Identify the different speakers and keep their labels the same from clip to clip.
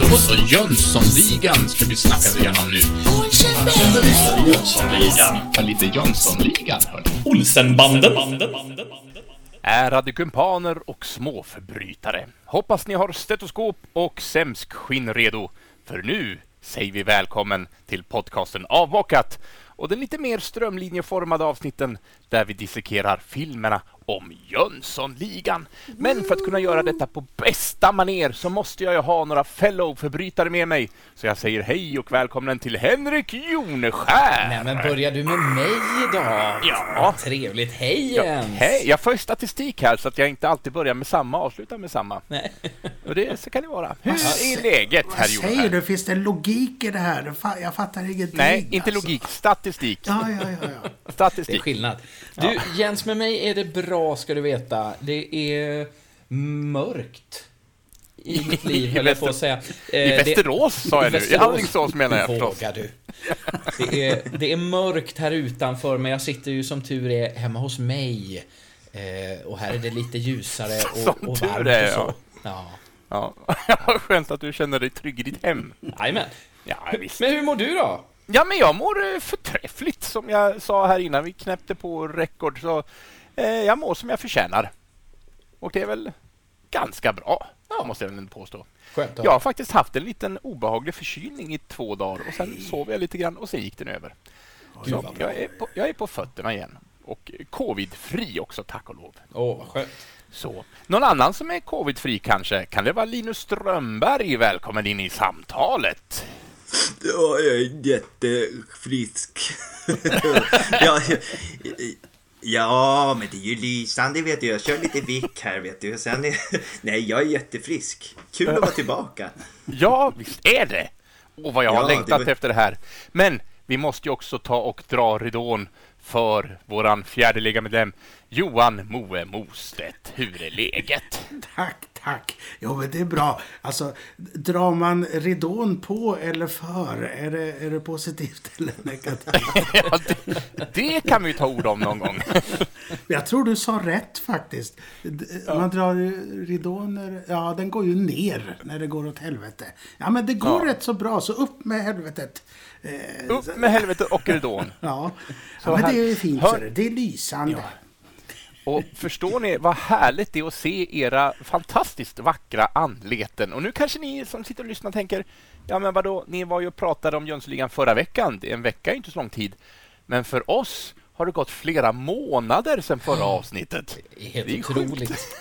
Speaker 1: Då så, Jönssonligan ska vi snacka igenom nu. Jönssonligan. Lite Jönssonligan, hörni.
Speaker 2: Olsenbanden.
Speaker 3: Ärade kumpaner och småförbrytare. Hoppas ni har stetoskop och sämskskinn redo. För nu säger vi välkommen till podcasten Avbockat och den lite mer strömlinjeformade avsnitten där vi dissekerar filmerna om Jönssonligan. Men för att kunna göra detta på bästa maner så måste jag ju ha några fellow-förbrytare med mig. Så jag säger hej och välkommen till Henrik Joneskär!
Speaker 2: Nej, men börjar du med mig idag?
Speaker 3: Ja.
Speaker 2: Trevligt. Hej
Speaker 3: Ja,
Speaker 2: Jens!
Speaker 3: hej, jag får statistik här så att jag inte alltid börjar med samma och avslutar med samma.
Speaker 2: Nej.
Speaker 3: Och det, så kan det vara. Hur är läget, herr
Speaker 4: Vad säger
Speaker 3: Joneskär?
Speaker 4: du? Finns det logik i det här? Jag fattar ingenting.
Speaker 3: Nej, inte
Speaker 4: alltså.
Speaker 3: logik. Statistik.
Speaker 4: Ja, ja, ja. ja.
Speaker 2: Det är
Speaker 3: Statistik.
Speaker 2: skillnad. Du, Jens, med mig är det bra, ska du veta. Det är mörkt i mitt liv, höll jag på att säga.
Speaker 3: I
Speaker 2: Eh, det-
Speaker 3: Västerås sa jag nu. I. Alingsås menar jag förstås.
Speaker 2: Du? Det är, det är mörkt här utanför, men jag sitter ju som tur är hemma hos mig. Eh, och här är det lite ljusare och, och varmt
Speaker 3: är,
Speaker 2: och så. Ja.
Speaker 3: Ja, ja, skönt att du känner dig trygg i ditt hem.
Speaker 2: Jajamän.
Speaker 3: Ja, visst.
Speaker 2: Men hur mår du då?
Speaker 3: Ja, men jag mår eh, förträffligt som jag sa här innan vi knäppte på rekord. Så jag mår som jag förtjänar. Och det är väl ganska bra, ja. måste jag väl påstå.
Speaker 2: Skönt
Speaker 3: Jag har faktiskt haft en liten obehaglig förkylning i två dagar och sen sov jag lite grann och sen gick den över.
Speaker 2: Gud,
Speaker 3: Så jag, är på, jag är på fötterna igen. Och covid-fri också, tack och lov.
Speaker 2: Åh, vad skönt.
Speaker 3: Så. Någon annan som är covid-fri kanske? Kan det vara Linus Strömberg? Välkommen in i samtalet.
Speaker 5: Ja, jag är jättefrisk. ja, ja, men det är ju lysande vet du. Jag kör lite vick här vet du. Sen är, nej, jag är jättefrisk. Kul att vara tillbaka.
Speaker 3: Ja, visst är det. Åh, vad jag har
Speaker 5: Ja, det
Speaker 3: längtat
Speaker 5: var-
Speaker 3: efter det här. Men vi måste ju också ta och dra ridån för våran fjärde ligamedlem Johan Moe Mostedt. Hur är läget?
Speaker 4: Tack, tack. Jo, men det är bra. Alltså, drar man ridån på eller för? Är det, är det positivt eller negativt?
Speaker 3: ja, det, det kan vi ta ord om någon gång.
Speaker 4: Jag tror du sa rätt faktiskt. Man drar ju ridån, ja den går ju ner när det går åt helvete. Ja men det går
Speaker 3: Ja.
Speaker 4: rätt så bra, så upp med helvetet. Eh,
Speaker 3: Upp med helvete och ridån.
Speaker 4: Ja, ja men det är fint.
Speaker 3: hör-.
Speaker 4: Det är lysande.
Speaker 3: Och förstår ni vad härligt det är att se era fantastiskt vackra anleten? Och nu kanske ni som sitter och lyssnar tänker, ja men vadå, ni var ju och pratade om Jönssonligan förra veckan. Det- En vecka är inte så lång tid. Men för oss har det gått flera månader sedan förra avsnittet.
Speaker 2: Det är helt
Speaker 3: Det är sjukt.
Speaker 2: otroligt.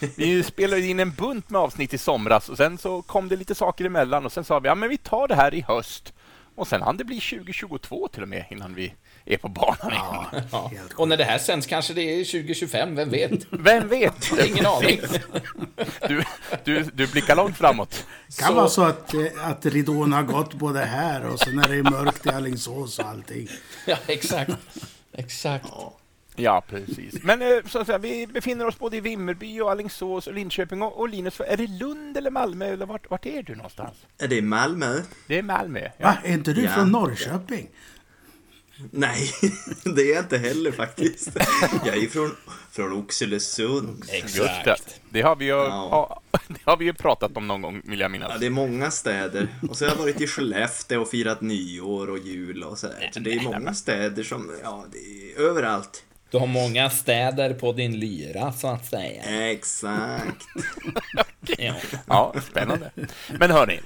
Speaker 3: Vi spelade in en bunt med avsnitt i somras och sen så kom det lite saker emellan och sen sa vi, ja men vi tar det här i höst. Och sen hann det bli 2022 till och med innan vi är på banan igen.
Speaker 2: Ja. Och när det här sänds kanske det är 2025, vem vet?
Speaker 3: Vem vet?
Speaker 2: Ingen aning.
Speaker 3: Du, du, du blickar långt framåt.
Speaker 4: Det kan vara så att, eh, att ridån har gått både här och sen är det mörkt i Alingsås och allting.
Speaker 2: Ja, exakt. Exakt.
Speaker 3: Ja, precis. Men eh, så att säga, vi befinner oss både i Vimmerby och Alingsås och Linköping och, och Linus, är det Lund eller Malmö eller vart, vart är du någonstans?
Speaker 5: Är det Malmö?
Speaker 3: Det är Malmö. Ja.
Speaker 4: Va, är inte du
Speaker 5: Ja.
Speaker 4: från Norrköping?
Speaker 5: Nej, det är jag inte heller faktiskt. Jag är från, från Oxelösund.
Speaker 3: Just det. Det har, vi ju,
Speaker 5: Ja.
Speaker 3: ja, det har vi ju pratat om någon gång, vill jag minnas.
Speaker 5: Ja, det är många städer. Och så har jag varit i Skellefteå och firat nyår och jul och sådär. Så det är många städer som, ja, det är överallt.
Speaker 2: Du har många städer på din lyra, så att säga.
Speaker 5: Exakt.
Speaker 2: Ja.
Speaker 3: Ja, spännande. Men hörni,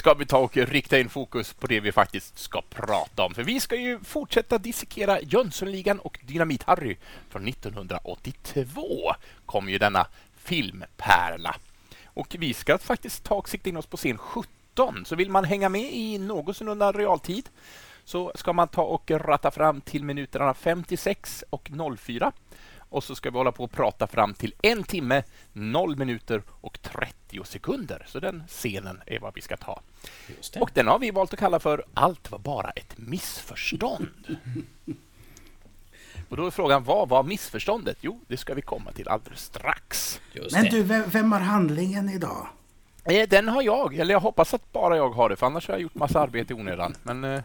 Speaker 3: ska vi ta och rikta in fokus på det vi faktiskt ska prata om? För vi ska ju fortsätta dissekera Jönssonligan och Dynamit-Harry från 1982 kom ju denna filmpärla. Och vi ska faktiskt ta och sikta in oss på scen 17. Så vill man hänga med i någorlunda realtid så ska man ta och ratta fram till minuterna 56 och 04. Och så ska vi hålla på och prata fram till en timme, 0 minuter och 30 sekunder. Så den scenen är vad vi ska ta.
Speaker 2: Just det.
Speaker 3: Och den har vi valt att kalla för Allt var bara ett missförstånd. Och då är frågan, vad var missförståndet? Jo, det ska vi komma till alldeles strax.
Speaker 2: Just
Speaker 4: Men
Speaker 2: det.
Speaker 4: du, vem, vem har handlingen idag?
Speaker 3: Eh, Den har jag, eller jag hoppas att bara jag har det, för annars har jag gjort massa arbete i onödan. Men eh,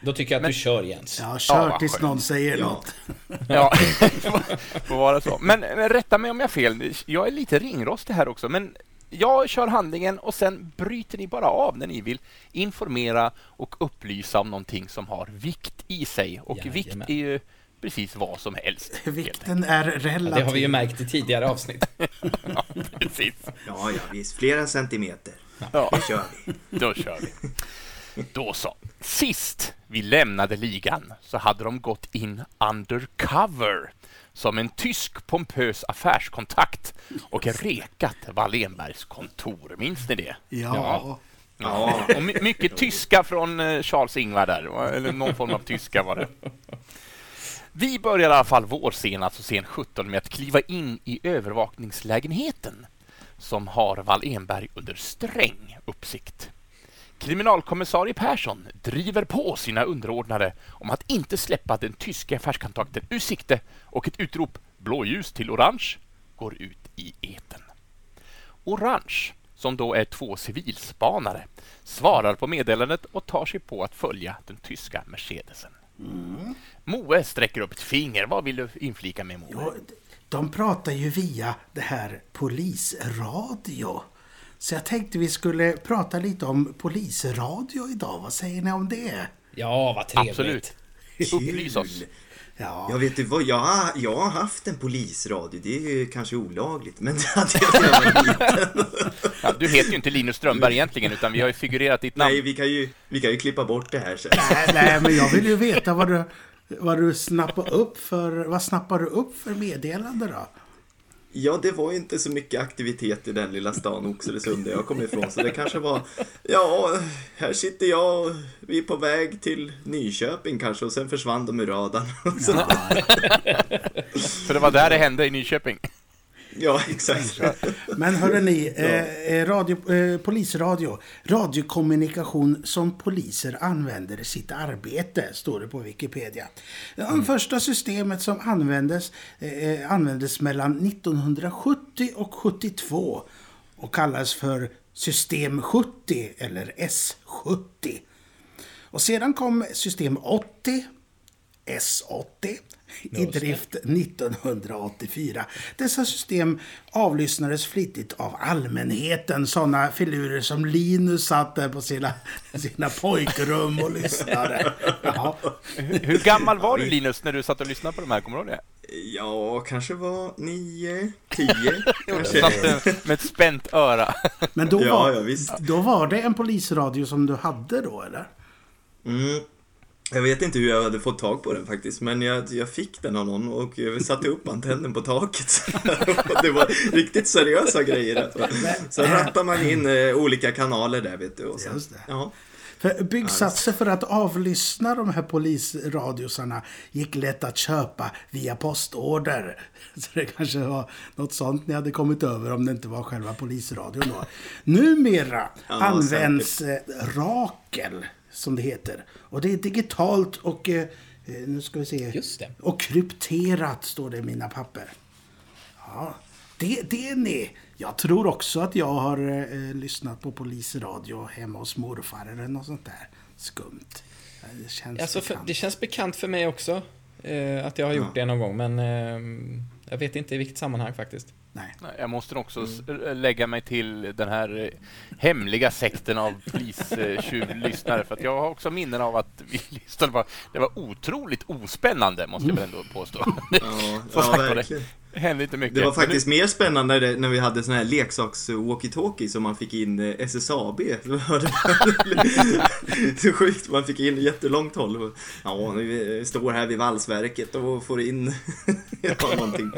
Speaker 2: Då tycker jag att du kör Jens.
Speaker 4: Ja,
Speaker 3: Ja,
Speaker 4: kör
Speaker 3: vad
Speaker 4: tills
Speaker 3: skönt.
Speaker 4: någon säger
Speaker 5: Ja.
Speaker 4: något.
Speaker 3: Ja, får vara så. Men, men rätta mig om jag har fel. Jag är lite ringrostig här också, men jag kör handlingen och sen bryter ni bara av när ni vill informera och upplysa om någonting som har vikt i sig. Och
Speaker 2: Jajamän.
Speaker 3: vikt är ju precis vad som helst.
Speaker 4: Vikten är
Speaker 2: Ja,
Speaker 4: relativ.
Speaker 2: det har vi ju märkt i tidigare avsnitt.
Speaker 3: Ja, precis.
Speaker 5: Ja, ja, visst. Flera centimeter.
Speaker 3: Ja.
Speaker 5: Då kör vi.
Speaker 3: Då kör vi. Då så. Sist vi lämnade ligan så hade de gått in undercover som en tysk pompös affärskontakt och rekat Wallenbergs kontor. Minns ni det?
Speaker 4: Ja.
Speaker 5: Ja.
Speaker 3: Och my- mycket tyska från eh, Charles-Ingvar där, eller någon form av tyska var det. Vi börjar i alla fall vår scen, alltså scen 17, med att kliva in i övervakningslägenheten som har Wallenberg under sträng uppsikt. Kriminalkommissarie Persson driver på sina underordnade om att inte släppa den tyska affärskontakten ur sikte och ett utrop ”blåljus till orange” går ut i eten. Orange, som då är två civilspanare, svarar på meddelandet och tar sig på att följa den tyska Mercedesen. Moe sträcker upp ett finger. Vad vill du inflika med Moe?
Speaker 4: Jo, De pratar ju via det här polisradio. Så jag tänkte vi skulle prata lite om polisradio idag. Vad säger ni om det?
Speaker 2: Ja, vad trevligt.
Speaker 3: Absolut. Upplys oss.
Speaker 4: Ja,
Speaker 5: Jag vet du vad, jag har, jag har haft en polisradio. Det är ju kanske olagligt, men det hade jag när jag var liten.
Speaker 3: Ja, du heter ju inte Linus Strömberg egentligen, utan vi har ju figurerat ditt namn.
Speaker 5: Nej, vi kan, ju, vi kan ju klippa bort det här sen.
Speaker 4: nej, nej, men jag vill ju veta vad du, vad du snappar upp för, vad snappar du upp för meddelande då?
Speaker 5: Ja, det var ju inte så mycket aktivitet i den lilla stan Oxelösund där jag kom ifrån. Så det kanske var, ja, här sitter jag och vi är på väg till Nyköping kanske och sen försvann de ur radarn.
Speaker 3: För det var där det hände i Nyköping.
Speaker 5: Ja, exakt.
Speaker 4: Men hörrni, eh, eh, radio, eh, polisradio. Radiokommunikation som poliser använder i sitt arbete, står det på Wikipedia. Det första systemet som användes, eh, användes mellan 1970 och 72 och kallades för System 70 eller S70. Och sedan kom System 80, S80 i drift 1984. Dessa system avlyssnades flitigt av allmänheten. Sådana filurer som Linus satt där på sina, sina pojkrum och lyssnade. Ja.
Speaker 3: Hur gammal var du Linus när du satt och lyssnade på de här? Kommer du ihåg det?
Speaker 5: Ja, kanske var nio, tio kanske.
Speaker 3: Satt med ett spänt öra.
Speaker 4: Men då,
Speaker 5: Ja,
Speaker 4: var,
Speaker 5: ja, visst.
Speaker 4: då var det en polisradio som du hade då, eller?
Speaker 5: Mm. Jag vet inte hur jag hade fått tag på den faktiskt, men jag, jag fick den av någon och jag satte upp antennen på taket. det var riktigt seriösa grejer. Alltså. Så rappar man in eh, olika kanaler där, vet du. Och sen. Ja.
Speaker 4: För byggsatser för att avlyssna de här polisradiosarna gick lätt att köpa via postorder. Så det kanske var något sånt ni hade kommit över om det inte var själva polisradion då. Numera
Speaker 5: Ja,
Speaker 4: används eh, Rakel, som det heter. Och det är digitalt och, eh, eh, nu ska vi se,
Speaker 2: Just det.
Speaker 4: och krypterat står det i mina papper. Ja, det, det är ni. Jag tror också att jag har eh, lyssnat på polisradio hemma hos morfar eller något sånt där skumt. Eh, Det känns
Speaker 2: Alltså, för, det känns bekant för mig också. Eh, att jag har gjort
Speaker 5: Ja.
Speaker 2: det någon gång, men eh, jag vet inte i vilket sammanhang faktiskt.
Speaker 4: Nej.
Speaker 3: Jag måste också s- lägga mig till den här eh, hemliga sekten av polistjuvlyssnare för att jag har också minnen av att vi lyssnade på Det var otroligt ospännande, måste jag väl ändå påstå.
Speaker 5: Ja, ja
Speaker 3: sagt
Speaker 5: verkligen.
Speaker 3: det hände inte mycket.
Speaker 5: Det var faktiskt mer spännande när vi hade såna här leksaks walkie-talkie som man fick in eh, SSAB. Så sjukt, man fick in jättelångt håll. Ja, vi står här vid valsverket och får in ja, någonting.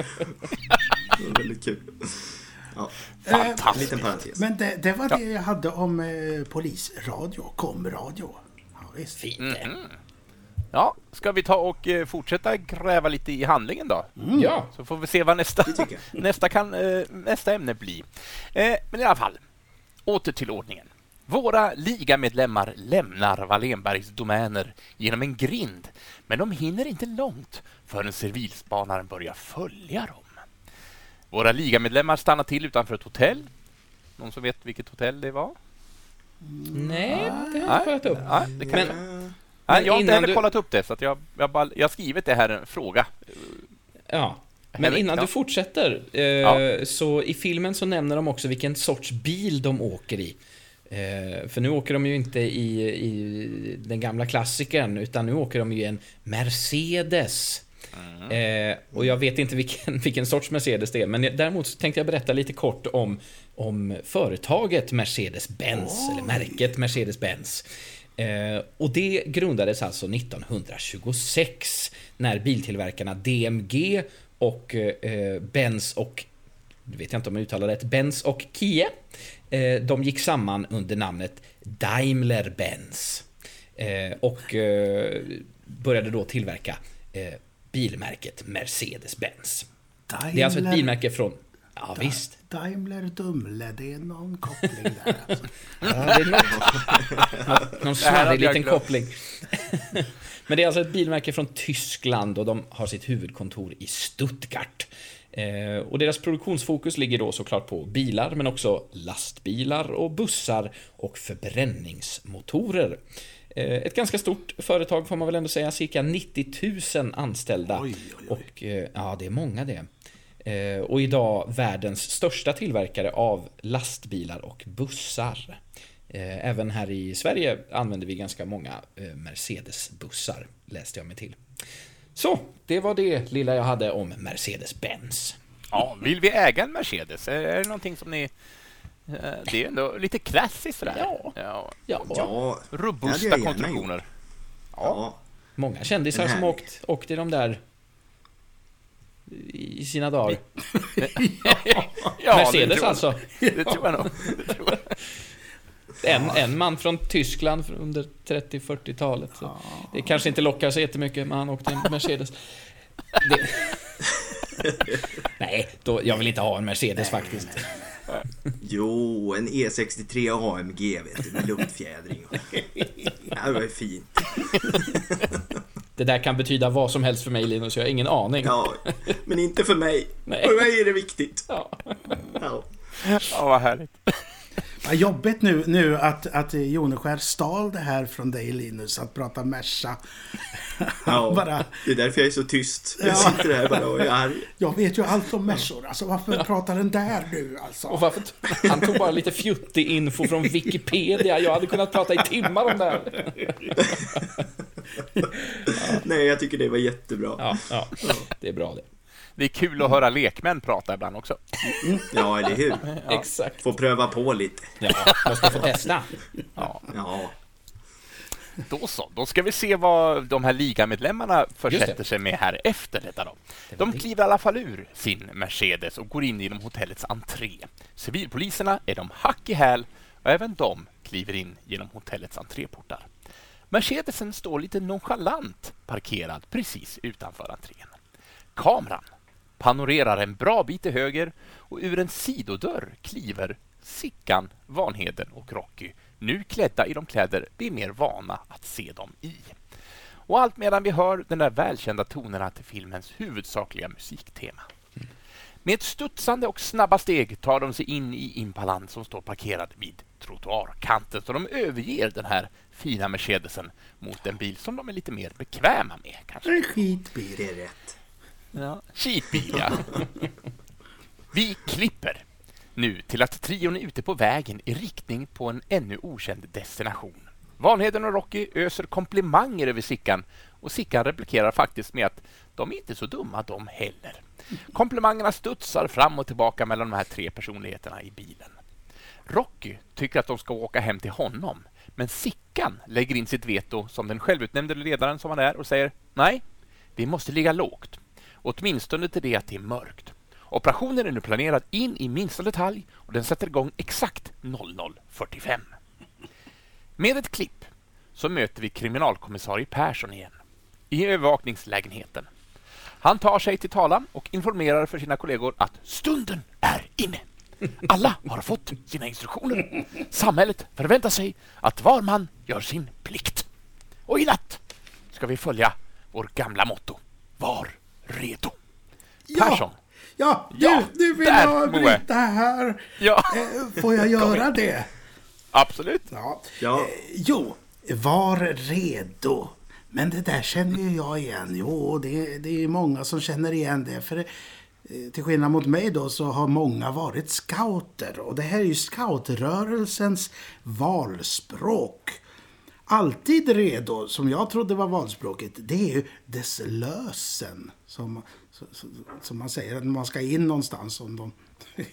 Speaker 5: Väldigt kul. Ja,
Speaker 4: Eh,
Speaker 3: Fantastiskt.
Speaker 5: liten parentes.
Speaker 4: Men det, det var det jag hade om eh, polisradio, komradio. Ja, visst.
Speaker 2: Fint
Speaker 3: Mhm. Ja, ska vi ta och eh, fortsätta gräva lite i handlingen då?
Speaker 2: Ja,
Speaker 3: Så får vi se vad nästa, nästa, kan, eh, nästa ämne bli. Eh, men i alla fall, åter till ordningen. Våra ligamedlemmar lämnar Wallenbergs domäner genom en grind, men de hinner inte långt förrän civilspanaren börjar följa dem. Våra ligamedlemmar stannar till utanför ett hotell. Någon som vet vilket hotell det var?
Speaker 2: nej, det har jag kollat upp.
Speaker 3: nej, det kan
Speaker 2: Men-
Speaker 3: Nej, jag har inte heller
Speaker 2: du-
Speaker 3: kollat upp det, så att jag, jag, bara, jag har skrivit det här en fråga.
Speaker 2: Ja. Men innan
Speaker 3: ja.
Speaker 2: du fortsätter, eh,
Speaker 3: Ja.
Speaker 2: så i filmen så nämner de också vilken sorts bil de åker i. Eh, för nu åker de ju inte i, i den gamla klassikern, utan nu åker de ju i en Mercedes. Eh, och jag vet inte vilken, vilken sorts Mercedes det är, men däremot tänkte jag berätta lite kort om, om företaget Mercedes-Benz, eller märket Mercedes-Benz. Eh, och det grundades alltså 1926 när biltillverkarna DMG och eh, Benz och nu vet jag inte om jag uttalar rätt, Benz och Kie. Eh, de gick samman under namnet Daimler-Benz. Eh, och eh, började då tillverka eh, bilmärket Mercedes-Benz. Det är alltså ett bilmärke från... Ja, visst.
Speaker 4: Daimler Dumle, det är någon koppling där. Alltså.
Speaker 2: Ja, det är något, någon
Speaker 3: jag
Speaker 2: liten
Speaker 3: glömt.
Speaker 2: koppling. Men det är alltså ett bilmärke från Tyskland och de har sitt huvudkontor i Stuttgart. Eh, och deras produktionsfokus ligger då såklart på bilar, men också lastbilar och bussar och förbränningsmotorer. Eh, ett ganska stort företag får man väl ändå säga, cirka 90 000 anställda.
Speaker 4: Oj, oj, oj.
Speaker 2: Och eh, ja, det är många det. Eh, och idag världens största tillverkare av lastbilar och bussar. Även här i Sverige använder vi ganska många Mercedes-bussar, läste jag mig till. Så, det var det lilla jag hade om Mercedes-Benz.
Speaker 3: Ja, vill vi äga en Mercedes? Är, är det någonting som ni... eh, Det är ändå lite klassiskt sådär.
Speaker 2: Ja.
Speaker 3: ja.
Speaker 2: Ja,
Speaker 5: Ja,
Speaker 3: Robusta konstruktioner.
Speaker 5: ja.
Speaker 2: många kändisar som åkt, åkt i de där i sina dagar.
Speaker 3: Ja, det
Speaker 2: Mercedes alltså.
Speaker 3: Det tror jag nog.
Speaker 2: En, en man från Tyskland under 30-40-talet. Så Det kanske inte lockar så jättemycket, men han åkte en Mercedes. Det... Nej, då, jag vill inte ha en Mercedes faktiskt.
Speaker 5: Jo, en E63 AMG vet du, med luftfjädring. Ja, det var ju fint.
Speaker 2: Det där kan betyda vad som helst för mig Linus, jag har ingen aning.
Speaker 5: Ja, men inte för mig.
Speaker 2: Nej.
Speaker 5: För mig är det viktigt.
Speaker 2: Ja.
Speaker 5: Ja.
Speaker 3: Ja, vad härligt.
Speaker 4: Vad jobbigt nu, nu att, att Joneskär stal det här från dig Linus, att prata Merca.
Speaker 5: Ja,
Speaker 4: Bara-
Speaker 5: det är därför jag är så tyst. Jag
Speaker 4: Ja.
Speaker 5: sitter här bara och är arg.
Speaker 4: Jag vet ju allt om Mercor, alltså varför pratar den där nu alltså?
Speaker 2: Och varför han tog bara lite fjuttig info från Wikipedia. Jag hade kunnat prata i timmar om det här.
Speaker 5: Nej, jag tycker det var jättebra.
Speaker 2: Ja, ja. Det är bra det.
Speaker 3: Det är kul att höra lekmän prata ibland också.
Speaker 5: Ja, eller hur?
Speaker 2: Exakt.
Speaker 5: Få pröva på lite.
Speaker 2: Ja, måste få testa.
Speaker 3: Ja,
Speaker 5: Ja,
Speaker 3: då så. Då ska vi se vad de här ligamedlemmarna försätter sig med här efter detta då. De kliver i alla fall ur sin Mercedes och går in genom hotellets entré. Civilpoliserna är de hack i häl och även de kliver in genom hotellets entréportar. Mercedesen står lite nonchalant parkerad precis utanför entrén. Kameran panorerar en bra bit till höger och ur en sidodörr kliver Sickan, Vanheden och Rocky, nu klädda i de kläder vi är mer vana att se dem i. Och allt medan vi hör den där välkända tonerna till filmens huvudsakliga musiktema. Med ett studsande och snabba steg tar de sig in i Impalan som står parkerad vid trottoarkanten. Så de överger den här fina Mercedesen mot en bil som de är lite mer bekväma med. Kanske.
Speaker 4: En skitbil.
Speaker 5: är rätt.
Speaker 3: Ja. Skitbil, ja. Vi klipper nu till att trion är ute på vägen i riktning på en ännu okänd destination. Vanheden och Rocky öser komplimanger över Sickan och Sickan replikerar faktiskt med att de är inte så dumma de heller. Komplimangerna studsar fram och tillbaka mellan de här tre personligheterna i bilen. Rocky tycker att de ska åka hem till honom, men Sickan lägger in sitt veto som den självutnämnde ledaren som han är och säger nej, vi måste ligga lågt. Åtminstone till det att det är mörkt. Operationen är nu planerad in i minsta detalj och den sätter igång exakt 00.45. Med ett klipp så möter vi kriminalkommissarie Persson igen i övervakningslägenheten. Han tar sig till talan och informerar för sina kollegor att stunden är inne. Alla har fått sina instruktioner. Samhället förväntar sig att var man gör sin plikt. Och i natt ska vi följa vår gamla motto. Var redo. Persson.
Speaker 4: Ja, du,
Speaker 3: Ja,
Speaker 4: du vill
Speaker 3: där,
Speaker 4: avbryta här.
Speaker 3: Ja,
Speaker 4: Eh, Får jag göra det?
Speaker 3: absolut.
Speaker 4: Ja.
Speaker 5: Ja.
Speaker 4: Eh, jo, var redo. Men det där känner ju jag igen. Jo, det, det är många som känner igen det. För eh, till skillnad mot mig då så har många varit scouter. Och det här är ju scoutrörelsens valspråk. Alltid redo, som jag trodde var valspråket, det är ju dess lösen. Som, som man säger, när man ska in någonstans. Om de,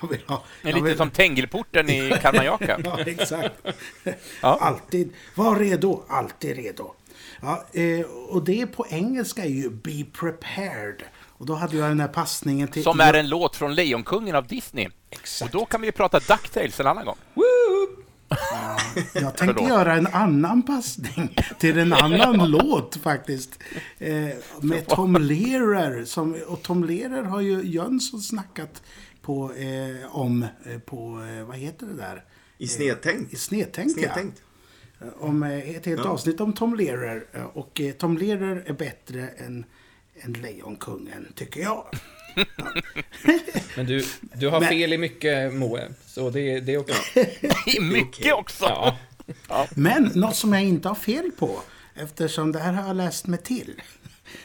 Speaker 4: jag vill ha,
Speaker 3: Det är
Speaker 4: jag
Speaker 3: lite
Speaker 4: vill-
Speaker 3: som Tängelporten i Kalmar
Speaker 4: Ja, exakt.
Speaker 3: Ja.
Speaker 4: Alltid. Var redo. Alltid redo. Ja, eh, och det på engelska är ju be prepared. Och då hade jag den här passningen till...
Speaker 3: Som är en låt från Lejonkungen av Disney.
Speaker 2: Exakt.
Speaker 3: Och då kan vi ju prata Ducktails en annan gång.
Speaker 4: Jag tänkte
Speaker 3: Förlåt.
Speaker 4: göra en annan passning till en annan låt faktiskt. Eh, med Tom Lehrer. Som, och Tom Lehrer har ju Jönsson snackat på, eh, om eh, på, eh, vad heter det där?
Speaker 5: I snedtänkt.
Speaker 4: I Snedtänkt,
Speaker 5: Snedtänkt.
Speaker 4: ja. Om eh, ett helt
Speaker 5: Ja.
Speaker 4: avsnitt om Tom Lehrer. eh, Och eh, Tom Lehrer är bättre än, än Lejonkungen, tycker jag.
Speaker 2: Men du, du har
Speaker 4: Men-
Speaker 2: fel i mycket, Moe. Så det, det är okej.
Speaker 3: I mycket också!
Speaker 2: Ja.
Speaker 4: Men något som jag inte har fel på, eftersom det här har jag läst mig till.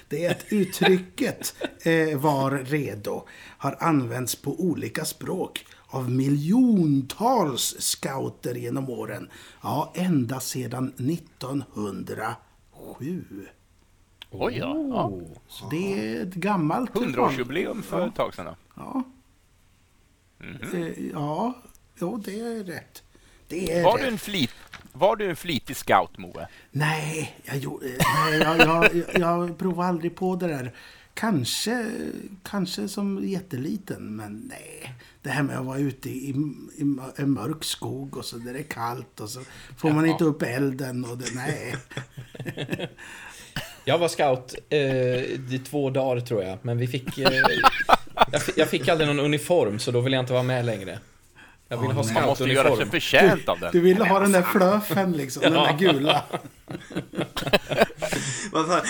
Speaker 4: Det är att uttrycket eh, var redo har använts på olika språk av miljontals scouter genom åren. Ja, ända sedan 1907.
Speaker 3: Oj, ja. ja.
Speaker 2: Oh.
Speaker 4: Så det är ett gammalt...
Speaker 3: 100-årsjubileum för ett tag sedan. då.
Speaker 4: Ja. Eh, ja, jo, det är rätt. Det är
Speaker 3: Var
Speaker 4: rätt.
Speaker 3: du en, flit, var du en flitig scout, Moe?
Speaker 4: Nej, jag, gjorde, nej jag, jag, jag, jag provade aldrig på det där. Kanske, kanske som jätteliten, men nej. Det här med att vara ute i, i en mörk skog och så där det är kallt och så får man
Speaker 2: Jaha.
Speaker 4: inte upp elden och det, nej.
Speaker 2: Jag var scout eh, i två dagar tror jag, men vi fick... Eh, jag, jag fick aldrig någon uniform, så då vill jag inte vara med längre. Jag vill ha
Speaker 3: Man måste göra sig
Speaker 2: scoutuniform.
Speaker 3: förtjänt av den.
Speaker 4: Du ville ha den där flöfen liksom, den där gula.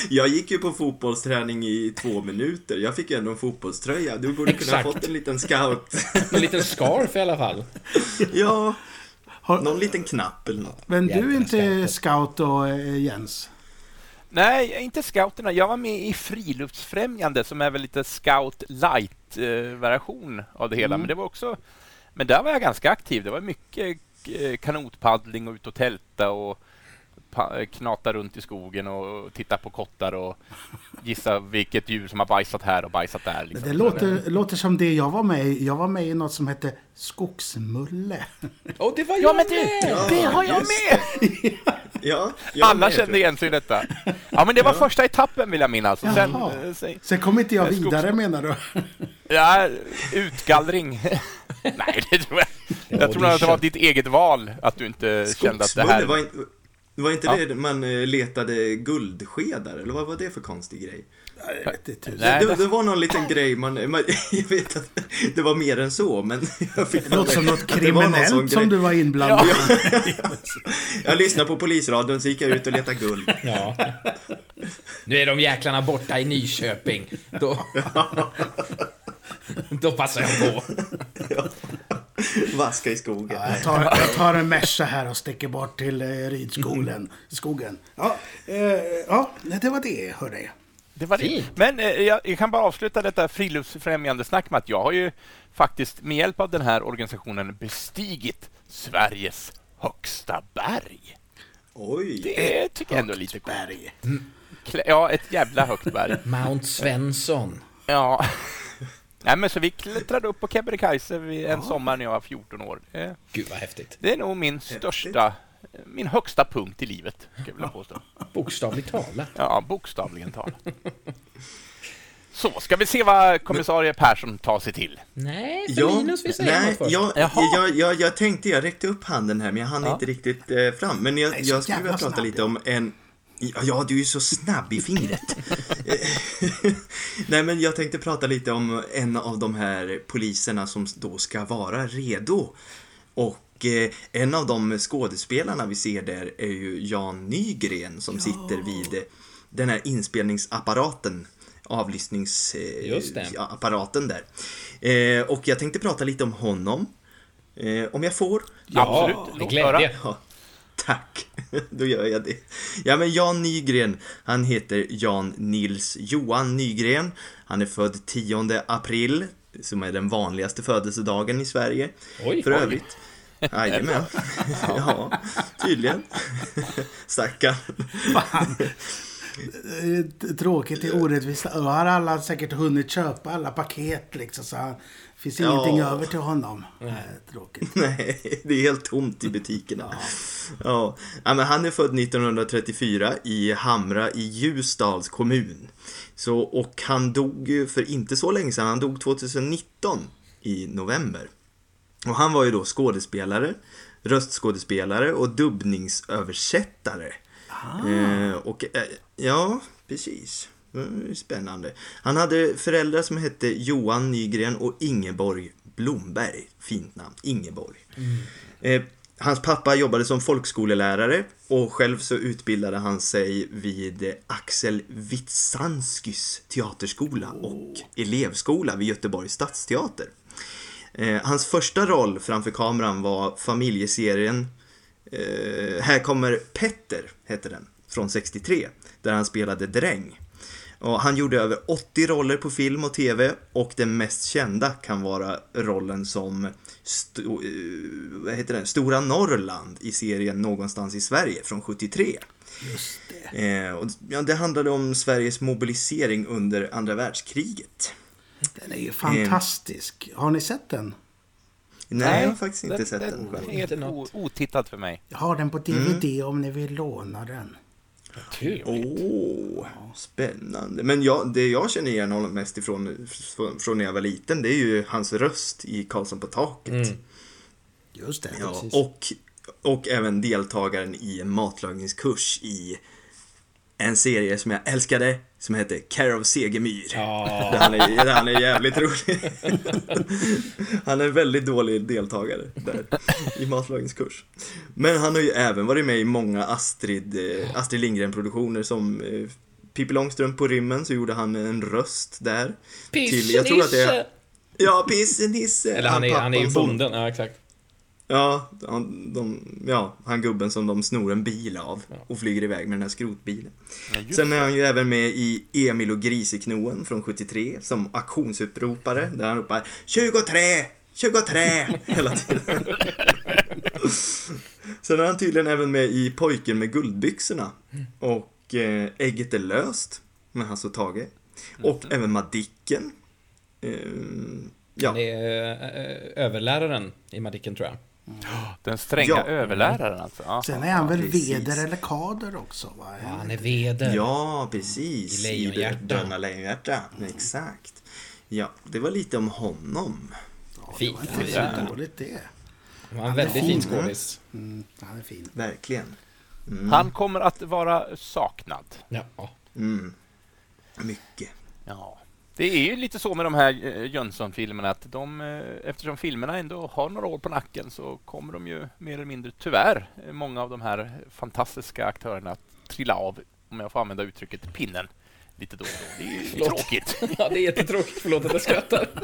Speaker 5: Jag gick ju på fotbollsträning i två minuter. Jag fick ju ändå en fotbollströja. Du borde kunna ha
Speaker 2: Exakt.
Speaker 5: fått en liten scout.
Speaker 2: En liten scarf i alla fall.
Speaker 5: ja,
Speaker 4: Har,
Speaker 5: någon liten knapp eller något.
Speaker 4: men du är inte scout då, eh, Jens?
Speaker 3: Nej, inte scouterna. Jag var med i Friluftsfrämjande som är väl lite scout light-version av det hela.
Speaker 4: Mm.
Speaker 3: Men det var också... Men där var jag ganska aktiv. Det var mycket eh, kanotpaddling och ut och tälta och knata runt i skogen och titta på kottar och gissa vilket djur som har bajsat här och bajsat där. Liksom.
Speaker 4: Det låter, låter som det jag var med i. Jag var med i något som hette Skogsmulle.
Speaker 2: Åh, det var jag
Speaker 3: Ja, men du!
Speaker 2: med!
Speaker 3: Det har jag med!
Speaker 5: Ja,
Speaker 3: Alla
Speaker 5: tror
Speaker 3: kände igen sig i detta. Ja, men det var första etappen vill jag minnas. Och sen,
Speaker 4: Jaha.
Speaker 3: eh, sen,
Speaker 4: Sen kom inte jag
Speaker 3: skogs-
Speaker 4: vidare menar du?
Speaker 3: Ja, utgallring. Nej, det tror jag. Jag tror
Speaker 2: audition.
Speaker 3: att det var ditt eget val att du inte kände att det här...
Speaker 5: var, inte- var inte
Speaker 3: Ja.
Speaker 5: det man eh, letade guldskedar? Eller vad var det för konstig grej?
Speaker 4: Jag vet inte.
Speaker 3: Nej,
Speaker 5: det,
Speaker 3: det-
Speaker 5: var någon liten grej man, man... Jag vet att det var mer än så, men jag fick
Speaker 4: Det låter som något kriminellt som
Speaker 5: grej.
Speaker 4: du var inblandad i.
Speaker 5: Jag lyssnade på polisradion, så gick jag ut och letade guld.
Speaker 2: Ja. Nu är de jäklarna borta i Nyköping. Då, då passar jag på.
Speaker 5: Vaska i skogen.
Speaker 4: Jag tar, jag tar en Merca här och sticker bort till eh, Rydskogen. Skogen. Ja, eh, ja, det var det, hörni.
Speaker 3: Det var det.
Speaker 2: Fint.
Speaker 3: Men eh, jag, jag kan bara avsluta detta friluftsfrämjande snack med att jag har ju faktiskt med hjälp av den här organisationen bestigit Sveriges högsta berg.
Speaker 5: Oj!
Speaker 3: Det tycker jag ändå är lite coolt.
Speaker 4: Berg.
Speaker 3: Klä- Ja, ett jävla högt berg.
Speaker 2: Mount Svensson.
Speaker 3: Ja. Nej, men så vi klättrade upp på Kebnekaise en sommar när jag var 14 år. Det,
Speaker 2: Gud vad häftigt.
Speaker 3: det är nog min största, min högsta punkt i livet, skulle jag vilja påstå.
Speaker 2: Bokstavligt talat.
Speaker 3: Ja, bokstavligen talat. Så, ska vi se vad kommissarie Persson tar sig till.
Speaker 2: Nej, för Linus vill säga
Speaker 5: nej,
Speaker 2: något först.
Speaker 5: jag, jag, jag, jag tänkte, jag räckte upp handen här, men jag hann
Speaker 3: Ja.
Speaker 5: inte riktigt eh, fram. Men jag,
Speaker 4: Nej,
Speaker 5: jag skulle vilja prata
Speaker 4: snabb,
Speaker 5: lite om en... Ja, ja, du är ju så snabb i fingret. nej, men jag tänkte prata lite om en av de här poliserna som då ska vara redo. Och eh, en av de skådespelarna vi ser där är ju Jan Nygren som sitter vid eh, den här inspelningsapparaten avlyssningsapparaten där. Eh, och jag tänkte prata lite om honom. Om jag får.
Speaker 2: Ja,
Speaker 3: Absolut.
Speaker 2: med glädje.
Speaker 5: Ja, Tack, då gör jag det. Ja, men Jan Nygren, han heter Jan Nils Johan Nygren. Han är född 10 april, som är den vanligaste födelsedagen i Sverige.
Speaker 2: Oj,
Speaker 5: För
Speaker 2: oj.
Speaker 5: övrigt. Jajamän. Ja, tydligen. Stackarn.
Speaker 4: Eh, Tråkigt, det är orättvist. Då har alla säkert hunnit köpa alla paket liksom. Så det finns
Speaker 5: Ja.
Speaker 4: ingenting över till honom. Tråkigt.
Speaker 5: Nej, det är helt tomt i butikerna. Ja. Ja, men han är född 1934 i Hamra i Ljusdals kommun. Så, och han dog för inte så länge sedan, han dog 2019 i november. Och han var ju då skådespelare, röstskådespelare och dubbningsöversättare. Eh, och eh, ja, precis. Mm, Spännande. Han hade föräldrar som hette Johan Nygren och Ingeborg Blomberg. Fint namn, Ingeborg. Eh, hans pappa jobbade som folkskolelärare och själv så utbildade han sig vid Axel Witsanskys teaterskola och elevskola vid Göteborgs stadsteater. Eh, hans första roll framför kameran var familjeserien eh, Här kommer Petter, hette den, från 63, där han spelade dräng. Och han gjorde över 80 roller på film och TV och den mest kända kan vara rollen som sto, eh, vad heter den? Stora Norrland i serien Någonstans i Sverige från 73.
Speaker 4: Just det.
Speaker 5: Eh, och, ja, det handlade om Sveriges mobilisering under andra världskriget.
Speaker 4: Den är ju fantastisk. Har ni sett den?
Speaker 5: Nej, jag har faktiskt inte
Speaker 3: den,
Speaker 5: sett den
Speaker 3: den.
Speaker 5: själv.
Speaker 3: Helt otittad för mig.
Speaker 4: Jag har den på DVD om ni vill låna den.
Speaker 5: Åh, spännande. Men jag, det jag känner igen honom mest ifrån från, från när jag var liten, det är ju hans röst i Karlsson på taket.
Speaker 4: Just det.
Speaker 5: Ja,
Speaker 2: precis.
Speaker 5: och, och även deltagaren i en matlagningskurs i en serie som jag älskade, som heter Care of Segemyhr. Där han, är, där han är jävligt rolig. Han är en väldigt dålig deltagare där i matlagningskurs. Men han har ju även varit med i många Astrid, eh, Astrid Lindgren-produktioner som eh, Pippi Långstrump på rymmen så gjorde han en röst där. Till- jag tror att det är-
Speaker 2: Pissenisse!
Speaker 5: Ja, Pissen-Nisse!
Speaker 2: Eller han är, han är ju
Speaker 5: pappan som-
Speaker 2: bonden, ja exakt.
Speaker 5: Ja, han, de, ja, han gubben som de snor en bil av och flyger iväg med den här skrotbilen.
Speaker 3: Ja,
Speaker 5: Sen är han ju även med i Emil och Griseknoen från 73 som auktionsuppropare där han ropar 23, 23 hela tiden. Sen är han tydligen även med i Pojken med guldbyxorna och eh, Ägget är löst med Hasse och Tage. Och även Madicken. Ehm, ja.
Speaker 2: Han är eh, överläraren i Madicken tror jag.
Speaker 3: Den stränga
Speaker 5: Ja.
Speaker 3: överläraren alltså. Ja.
Speaker 4: Sen är han väl
Speaker 5: precis.
Speaker 4: veder eller kader också va?
Speaker 2: Ja, han är veder.
Speaker 5: Ja, precis.
Speaker 2: I Lejonhjärta.
Speaker 5: Lejonhjärta. Exakt. Ja, det var lite om honom.
Speaker 2: Fint.
Speaker 4: Det var inte så dåligt det.
Speaker 2: Han var en väldigt fin skådis.
Speaker 4: Mm, han är fin.
Speaker 5: Verkligen. Mm.
Speaker 3: Han kommer att vara saknad.
Speaker 2: Ja.
Speaker 5: Mm. Mycket.
Speaker 3: Ja. Det är ju lite så med de här eh, Jönsson-filmerna att de, eh, eftersom filmerna ändå har några år på nacken så kommer de ju mer eller mindre, tyvärr, eh, många av de här fantastiska aktörerna att trilla av, om jag får använda uttrycket, pinnen lite då och då. Det är ju
Speaker 2: Förlåt.
Speaker 3: tråkigt.
Speaker 2: ja, det är jättetråkigt. Förlåt att jag skrattar.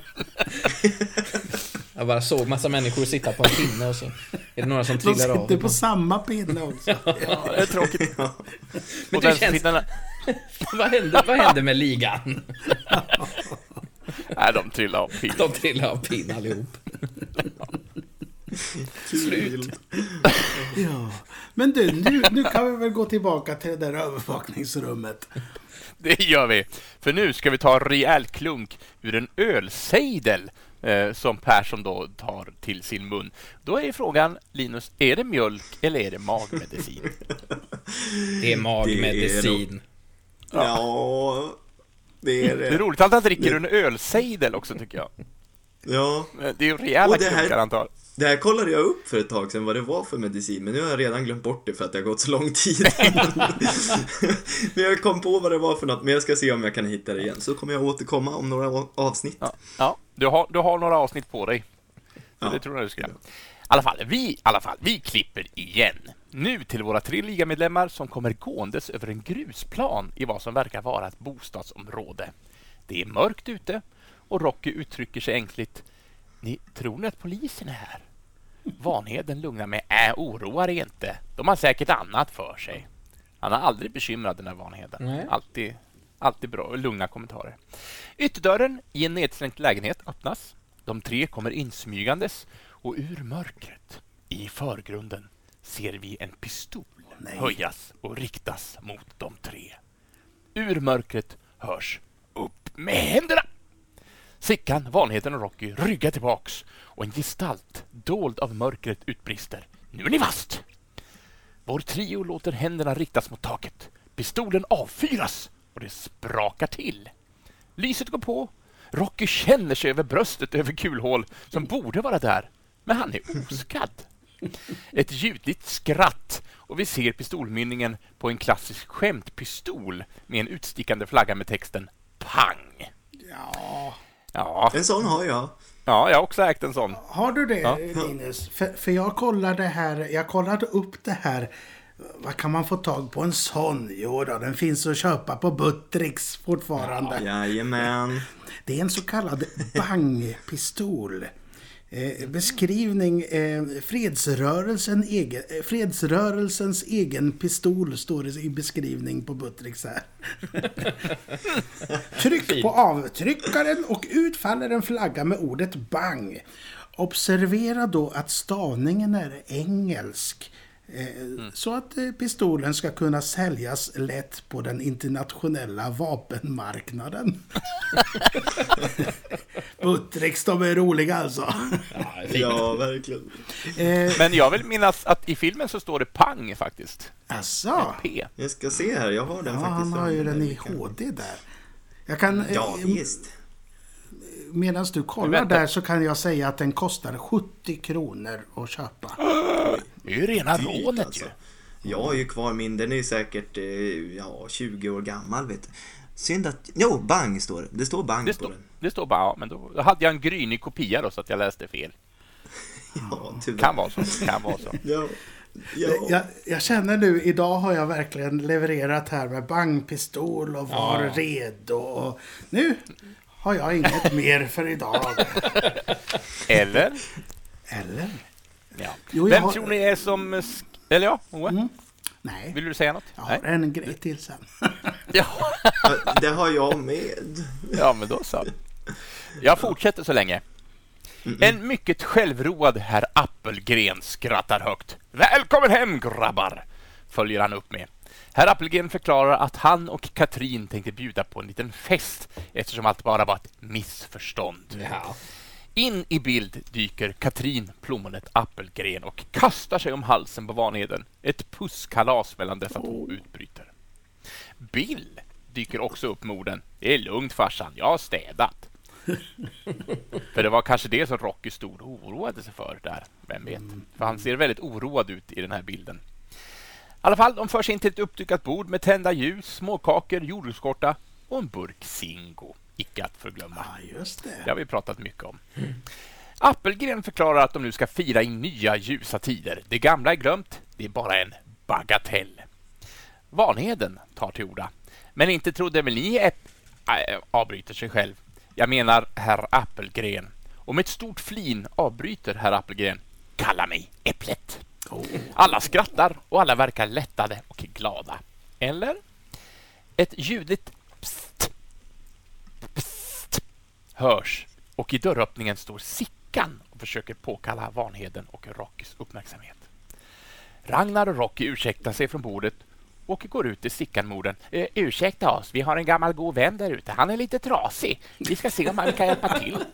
Speaker 2: Jag bara såg massa människor sitta på en pinne och så är det några som
Speaker 4: De
Speaker 2: trillar av.
Speaker 4: sitter på samma pinne också.
Speaker 3: Ja, det är tråkigt.
Speaker 2: Men
Speaker 3: och
Speaker 2: det
Speaker 3: den
Speaker 2: känns- vad, hände, vad hände med ligan?
Speaker 3: nej, de trillar av pinnen.
Speaker 2: De trillar av pinn allihop. Slut.
Speaker 4: Ja. Men du, nu, nu kan vi väl gå tillbaka till det där övervakningsrummet.
Speaker 3: Det gör vi. För nu ska vi ta en rejäl klunk ur en ölsejdel eh, som Persson då tar till sin mun. Då är frågan, Linus, är det mjölk eller är det magmedicin?
Speaker 2: Det är magmedicin.
Speaker 5: Ja, det är
Speaker 3: Det är
Speaker 5: det.
Speaker 3: roligt att han dricker ur en ölsejdel också, tycker jag.
Speaker 5: Ja,
Speaker 3: Eh, Det är ju rejäla
Speaker 5: det här-
Speaker 3: klunkar han tar.
Speaker 5: det här kollade jag upp för ett tag sedan vad det var för medicin, men nu har jag redan glömt bort det för att det har gått så lång tid. men jag kom på vad det var för något, men jag ska se om jag kan hitta det igen. Så kommer jag återkomma om några avsnitt.
Speaker 3: Ja, ja du, har, du har några avsnitt på dig.
Speaker 5: Ja.
Speaker 3: Det tror jag du ska. I alla fall, vi, alla fall, vi klipper igen. Nu till våra tre ligamedlemmar som kommer gåendes över en grusplan i vad som verkar vara ett bostadsområde. Det är mörkt ute och Rocky uttrycker sig ängsligt. Ni tror ni att polisen är här? Vanheden lugnar mig. Äh, oroa dig inte. De har säkert annat för sig. Han är aldrig bekymrad den här Vanheden.
Speaker 2: Nej.
Speaker 3: Alltid, alltid bra lugna kommentarer. Ytterdörren i en nedslängt lägenhet öppnas. De tre kommer insmygandes och ur mörkret i förgrunden ser vi en pistol höjas och riktas mot de tre. Ur mörkret hörs upp med händerna. Sickan, Vanheten och Rocky ryggar tillbaks och en gestalt, dold av mörkret, utbrister. Nu är ni fast! Vår trio låter händerna riktas mot taket. Pistolen avfyras och det sprakar till. Lyset går på. Rocky känner sig över bröstet över kulhål som borde vara där, men han är oskadd. Ett ljudligt skratt och vi ser pistolmynningen på en klassisk skämtpistol med en utstickande flagga med texten Pang!
Speaker 4: Ja.
Speaker 3: Ja,
Speaker 5: En sån har jag.
Speaker 3: ja jag har också ägt en sån.
Speaker 4: Har du det
Speaker 3: Ja.
Speaker 4: Linus? För, för jag kollade här, jag kollade upp det här. Vad kan man få tag på en sån? Jo då, den finns att köpa på Buttricks fortfarande.
Speaker 5: Jajamän.
Speaker 4: Det är en så kallad bangpistol. Eh, beskrivning eh, fredsrörelsen egen, eh, fredsrörelsens egen pistol står det i beskrivning på Buttricks här. Tryck på avtryckaren och ut faller en flagga med ordet bang. Observera då att stavningen är engelsk. Eh, Så att eh, pistolen ska kunna säljas lätt på den internationella vapenmarknaden. Buttricks, de är roliga alltså.
Speaker 5: Ja, verkligen.
Speaker 4: Eh,
Speaker 3: Men jag vill minnas att i filmen så står det Pang faktiskt.
Speaker 4: asså?
Speaker 3: P.
Speaker 5: Jag ska se här, jag har den
Speaker 4: Ja,
Speaker 5: faktiskt.
Speaker 4: han har ju den i HD där. Jag kan,
Speaker 5: Ja, visst.
Speaker 4: Medan du kollar där så kan jag säga att den kostar 70 kronor att köpa.
Speaker 3: Det är ju rena rånet
Speaker 5: alltså.
Speaker 3: ju.
Speaker 5: Jag har ju kvar min, den är ju säkert eh, ja, 20 år gammal vet du. Synd att, jo, bang står det. Det står bang
Speaker 3: Det
Speaker 5: på
Speaker 3: står,
Speaker 5: den.
Speaker 3: det står bara, ja, men då då hade jag en grynig kopia då så att jag läste fel.
Speaker 5: Ja, tyvärr.
Speaker 3: Kan vara så. Kan vara så.
Speaker 5: Ja. Ja.
Speaker 4: Jag, jag känner nu, idag har jag verkligen levererat här med bangpistol och var
Speaker 2: Ja.
Speaker 4: redo. Och nu har jag inget mer för idag.
Speaker 3: Eller?
Speaker 4: Eller?
Speaker 3: Ja.
Speaker 4: Jo,
Speaker 3: Vem
Speaker 4: har-
Speaker 3: tror ni är som... Eller ja, Owe?
Speaker 4: Nej,
Speaker 3: Vill du säga något?
Speaker 4: jag har en grej till sen.
Speaker 3: Ja.
Speaker 5: Det har jag med.
Speaker 3: ja, men då så. Jag fortsätter så länge. En mycket självroad herr Appelgren skrattar högt. Välkommen hem grabbar! Följer han upp med. Herr Appelgren förklarar att han och Katrin tänkte bjuda på en liten fest eftersom allt bara var ett missförstånd.
Speaker 2: Ja.
Speaker 3: In i bild dyker Katrin Plommonet Appelgren och kastar sig om halsen på Vanheden. Ett pusskalas mellan dessa två utbryter. Bill dyker också upp med orden. Det är lugnt farsan, jag har städat. för det var kanske det som Rocky stod och oroade sig för där. Vem vet? För han ser väldigt oroad ut i den här bilden. Alla fall, de förs in till ett uppdukat bord med tända ljus, småkakor, jordgubbskorta och en burk Zingo. Icke att förglömma.
Speaker 4: Ja, just
Speaker 3: Det
Speaker 4: det.
Speaker 3: har vi pratat mycket om. Appelgren förklarar att de nu ska fira i nya ljusa tider. Det gamla är glömt, det är bara en bagatell. Vanheden tar till orda. Men inte trodde väl ni... Äpp... Äh, avbryter sig själv. Jag menar herr Appelgren. Och med ett stort flin avbryter herr Appelgren. Kalla mig Äpplet. Alla skrattar och alla verkar lättade och glada. Eller? Ett ljudligt pst-pst hörs och i dörröppningen står Sickan och försöker påkalla Vanheden och Rockys uppmärksamhet. Ragnar och Rocky ursäktar sig från bordet och går ut till Sickan-morden. Eh, ursäkta oss, vi har en gammal god vän där ute. Han är lite trasig. Vi ska se om han kan hjälpa till.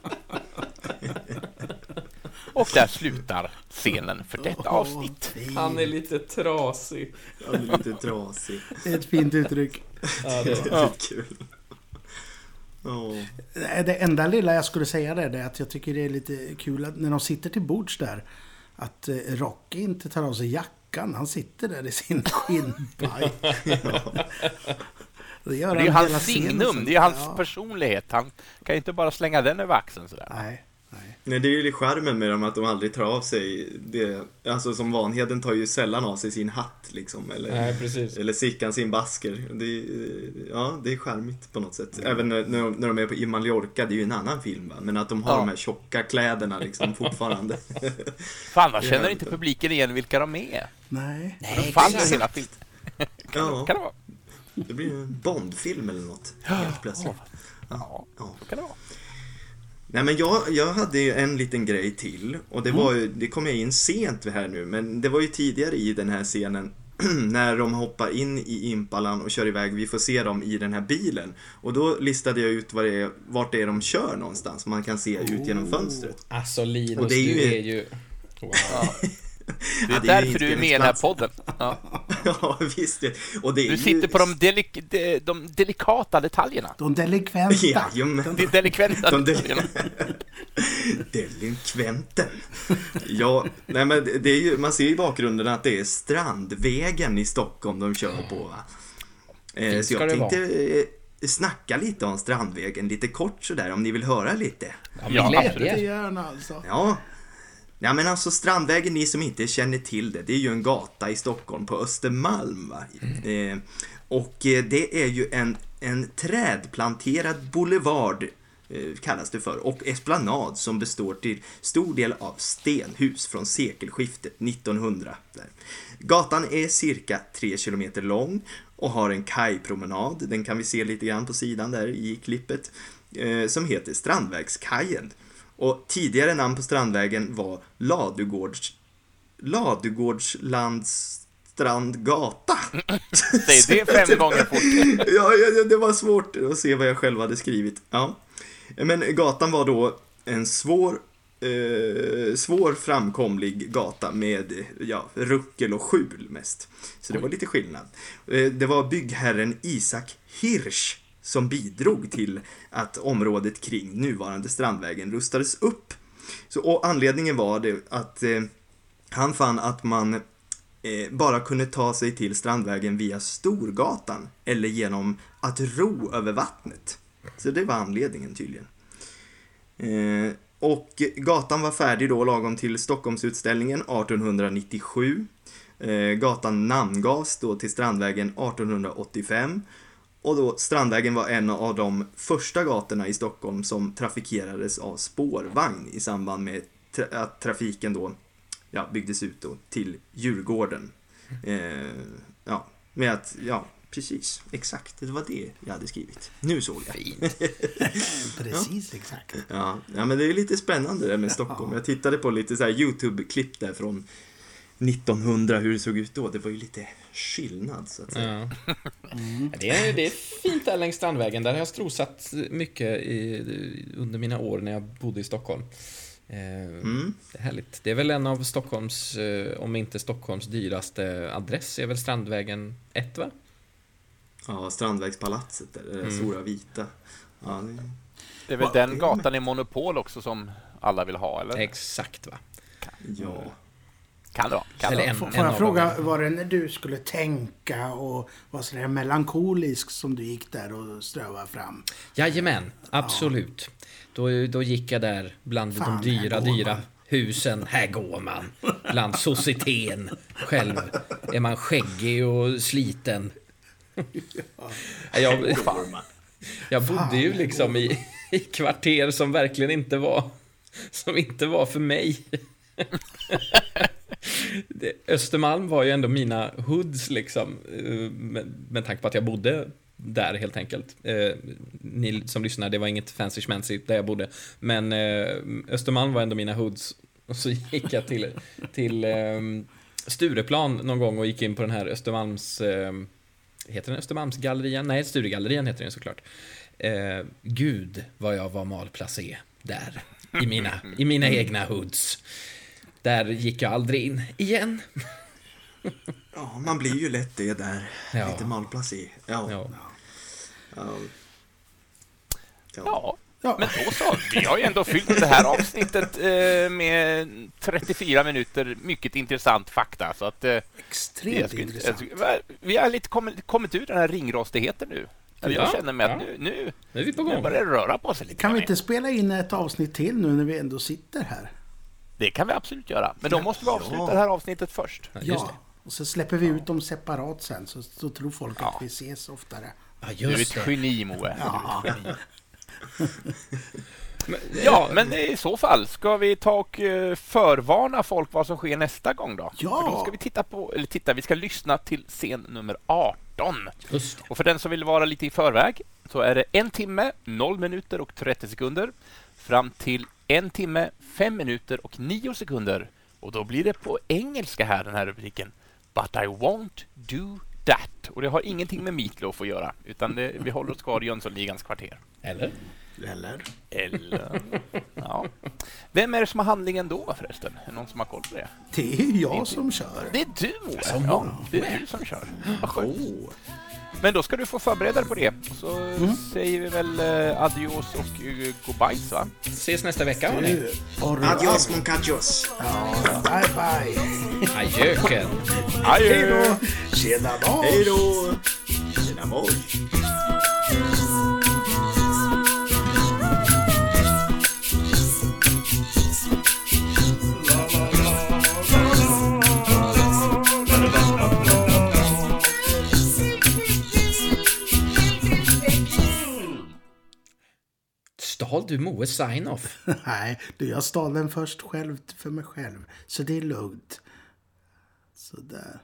Speaker 3: Och där slutar scenen för detta avsnitt.
Speaker 2: Han är lite trasig.
Speaker 5: Han är lite trasig.
Speaker 4: Det är ett fint uttryck.
Speaker 2: Ja, det
Speaker 5: är kul.
Speaker 4: Nej, Det enda lilla jag skulle säga där, det är att jag tycker det är lite kul att när de sitter till bords där att eh, Rocky inte tar av sig jackan. Han sitter där i sin skinnpaj. Det gör
Speaker 3: Det är hans signum, det är hans
Speaker 4: Ja.
Speaker 3: personlighet. Han kan ju inte bara slänga den över axeln sådär.
Speaker 4: Nej.
Speaker 5: Nej, det är ju charmen med dem att de aldrig tar av sig det. Alltså som Vanheden tar ju sällan av sig sin hatt liksom. Eller,
Speaker 2: Nej, precis.
Speaker 5: eller Sickan sin basker. Det är, ja, det är charmigt på något sätt. Även när, när de- är på, i Mallorca, det är ju en annan film va. Men att de har
Speaker 3: Ja.
Speaker 5: de här tjocka kläderna liksom fortfarande.
Speaker 3: För annars känner inte publiken igen vilka de är.
Speaker 4: Nej.
Speaker 3: De faller hela filmen.
Speaker 5: ja,
Speaker 3: Kan det vara?
Speaker 5: det blir ju en Bondfilm eller något. Helt plötsligt.
Speaker 3: Ja,
Speaker 5: Ja.
Speaker 3: så kan det vara.
Speaker 5: Nej men jag, jag hade ju en liten grej till och det var ju, det kom jag in sent här nu men det var ju tidigare i den här scenen när de hoppar in i Impalan och kör iväg, vi får se dem i den här bilen. Och då listade jag ut vad det är, vart det är de kör någonstans, man kan se ut genom fönstret.
Speaker 2: Alltså Linus,
Speaker 5: Och det är ju-
Speaker 2: du är ju... Wow.
Speaker 3: Det är
Speaker 5: Ja, det är
Speaker 3: därför du är med i den här podden. Ja.
Speaker 5: ja visst, det. och det är
Speaker 3: Du
Speaker 5: ju...
Speaker 3: sitter på de, delik de, de delikata detaljerna.
Speaker 4: De delikventa.
Speaker 5: Jajamän.
Speaker 3: De delikventa
Speaker 5: De del-
Speaker 3: detaljerna.
Speaker 5: Delinkventen. Ja, nej men det är ju, man ser i bakgrunden att det är Strandvägen i Stockholm de kör på. Va? Eh, så jag tänkte eh, snacka lite om Strandvägen, lite kort sådär om ni vill höra lite.
Speaker 2: Ja,
Speaker 3: Ja,
Speaker 2: glädje.
Speaker 4: gärna alltså.
Speaker 5: Ja. Ja men alltså Strandvägen, ni som inte känner till det, det är ju en gata i Stockholm på Östermalm. Va? Eh, och eh, det är ju en, en trädplanterad boulevard eh, kallas det för och esplanad som består till stor del av stenhus från sekelskiftet 1900. Där. Gatan är cirka 3 kilometer lång och har en kajpromenad, den kan vi se lite grann på sidan där i klippet, eh, som heter Strandvägskajen. Och tidigare namn på Strandvägen var Ladugårds, Ladugårdslandsstrandgata.
Speaker 3: Säg det fem gånger fort.
Speaker 5: ja, ja, det var svårt att se vad jag själv hade skrivit. Ja. Men gatan var då en svår, eh, svår framkomlig gata med ja, ruckel och skjul mest. Så det var lite skillnad. Eh, det var byggherren Isak Hirsch som bidrog till att området kring nuvarande Strandvägen rustades upp. Så, och anledningen var det att eh, han fann att man eh, bara kunde ta sig till Strandvägen via Storgatan eller genom att ro över vattnet. Så det var anledningen tydligen. Eh, och gatan var färdig då lagom till Stockholmsutställningen 1897. Eh, gatan namngavs då till Strandvägen 1885. Och då Strandvägen var en av de första gatorna i Stockholm som trafikerades av spårvagn i samband med tra- att trafiken då ja, byggdes ut då till Djurgården. Eh, ja, med att, ja, precis, exakt, det var det jag hade skrivit. Nu såg jag.
Speaker 2: Fint.
Speaker 4: Precis, exakt.
Speaker 5: Ja, ja, men det är lite spännande det med Stockholm. Jag tittade på lite så här YouTube-klipp där från 1900, hur det såg ut då. Det var ju lite skillnad så att säga.
Speaker 2: Ja. Det, är, det är fint där längs Strandvägen. Där har jag strosat mycket i, under mina år när jag bodde i Stockholm. Eh,
Speaker 5: Mm.
Speaker 2: Det är härligt. Det är väl en av Stockholms, eh, om inte Stockholms dyraste adress, är väl Strandvägen 1 va?
Speaker 5: Ja, Strandvägspalatset där, det där stora vita. Ja, det...
Speaker 3: Det är väl den gatan i Monopol också som alla vill ha, eller?
Speaker 2: Exakt va?
Speaker 5: ja.
Speaker 3: Kan det vara. Kan
Speaker 2: Eller
Speaker 3: det
Speaker 2: en-.
Speaker 4: Får jag fråga, var det när du skulle tänka och var sådär melankolisk som du gick där och strövade fram?
Speaker 2: Jajamän, absolut. Då, då gick jag där bland
Speaker 4: Fan,
Speaker 2: de dyra, dyra husen. Här går man. Bland societeten. Själv är man skäggig och sliten. Jag, jag bodde ju liksom i, i kvarter som verkligen inte var som inte var för mig. Östermalm var ju ändå mina hoods liksom, eh, med, med tanke på att jag bodde där helt enkelt. Eh, ni som lyssnar, det var inget fancy schmancy där jag bodde. Men eh, Östermalm var ändå mina hoods. Och så gick jag till, till eh, Stureplan någon gång och gick in på den här Östermalms... Eh, heter den Östermalmsgallerian? Nej, Sturegallerian heter den såklart. Eh, Gud vad jag var malplacé där. I mina, I mina egna hoods. Där gick jag aldrig in igen.
Speaker 5: ja, man blir ju lätt det där.
Speaker 2: Ja.
Speaker 5: Lite malplacé. Ja. Ja.
Speaker 2: Ja.
Speaker 5: Ja.
Speaker 3: Ja, men då så. Vi har ju ändå fyllt det här avsnittet eh, med 34 minuter mycket intressant fakta. Så att, eh,
Speaker 4: Extremt
Speaker 3: skulle
Speaker 4: intressant.
Speaker 3: skulle- vi har lite kommit, kommit ur den här ringrostigheten nu. Eller jag
Speaker 2: Ja,
Speaker 3: känner mig att nu, nu,
Speaker 2: Nu är vi på
Speaker 3: nu
Speaker 2: gång.
Speaker 3: börjar det röra på sig lite
Speaker 4: Kan vi inte spela in ett avsnitt till nu när vi ändå sitter här?
Speaker 3: Det kan vi absolut göra. Men då måste vi avsluta det här avsnittet först.
Speaker 2: Ja, just
Speaker 4: Ja.
Speaker 2: det.
Speaker 4: Och så släpper vi ut dem separat sen, så, så tror folk
Speaker 3: Ja.
Speaker 4: att vi ses oftare.
Speaker 2: Ja,
Speaker 3: Du är
Speaker 2: just
Speaker 3: ett
Speaker 2: det.
Speaker 3: geni, Moe.
Speaker 4: Ja.
Speaker 3: Du är ett geni.
Speaker 2: Men,
Speaker 3: Ja, men i så fall ska vi ta och eh, förvarna folk vad som sker nästa gång då?
Speaker 4: Ja.
Speaker 3: För då ska vi titta på, eller titta, vi ska lyssna till scen nummer 18.
Speaker 2: Just det.
Speaker 3: Och för den som vill vara lite i förväg så är det en timme, 0 minuter och 30 sekunder fram till en timme, 5 minuter och 9 sekunder. Och då blir det på engelska här, den här rubriken. But I won't do that. Och det har ingenting med Meatloaf att göra, utan det, vi håller oss kvar i Jönssonligans kvarter.
Speaker 2: Eller?
Speaker 4: Eller?
Speaker 3: Eller... Ja. Vem är det som har handlingen då förresten? Är det någon som har koll på det?
Speaker 4: Det är ju jag som kör.
Speaker 3: Det är du, Moe. Ja, det är du som kör. Vad skönt. Men då ska du få förbereda dig på det. Så säger vi väl eh, adios och uh, goodbyes, va?
Speaker 2: Ses nästa vecka, hörni.
Speaker 5: Adios muchachos!
Speaker 4: Ja, bye bye.
Speaker 2: Adjöken.
Speaker 4: Hej då! Tjena dag!
Speaker 5: Hej då! Tjena moj!
Speaker 2: Stal du Moes sign-off?
Speaker 4: Nej, du, jag stal den först själv för mig själv. Så det är lugnt. Sådär.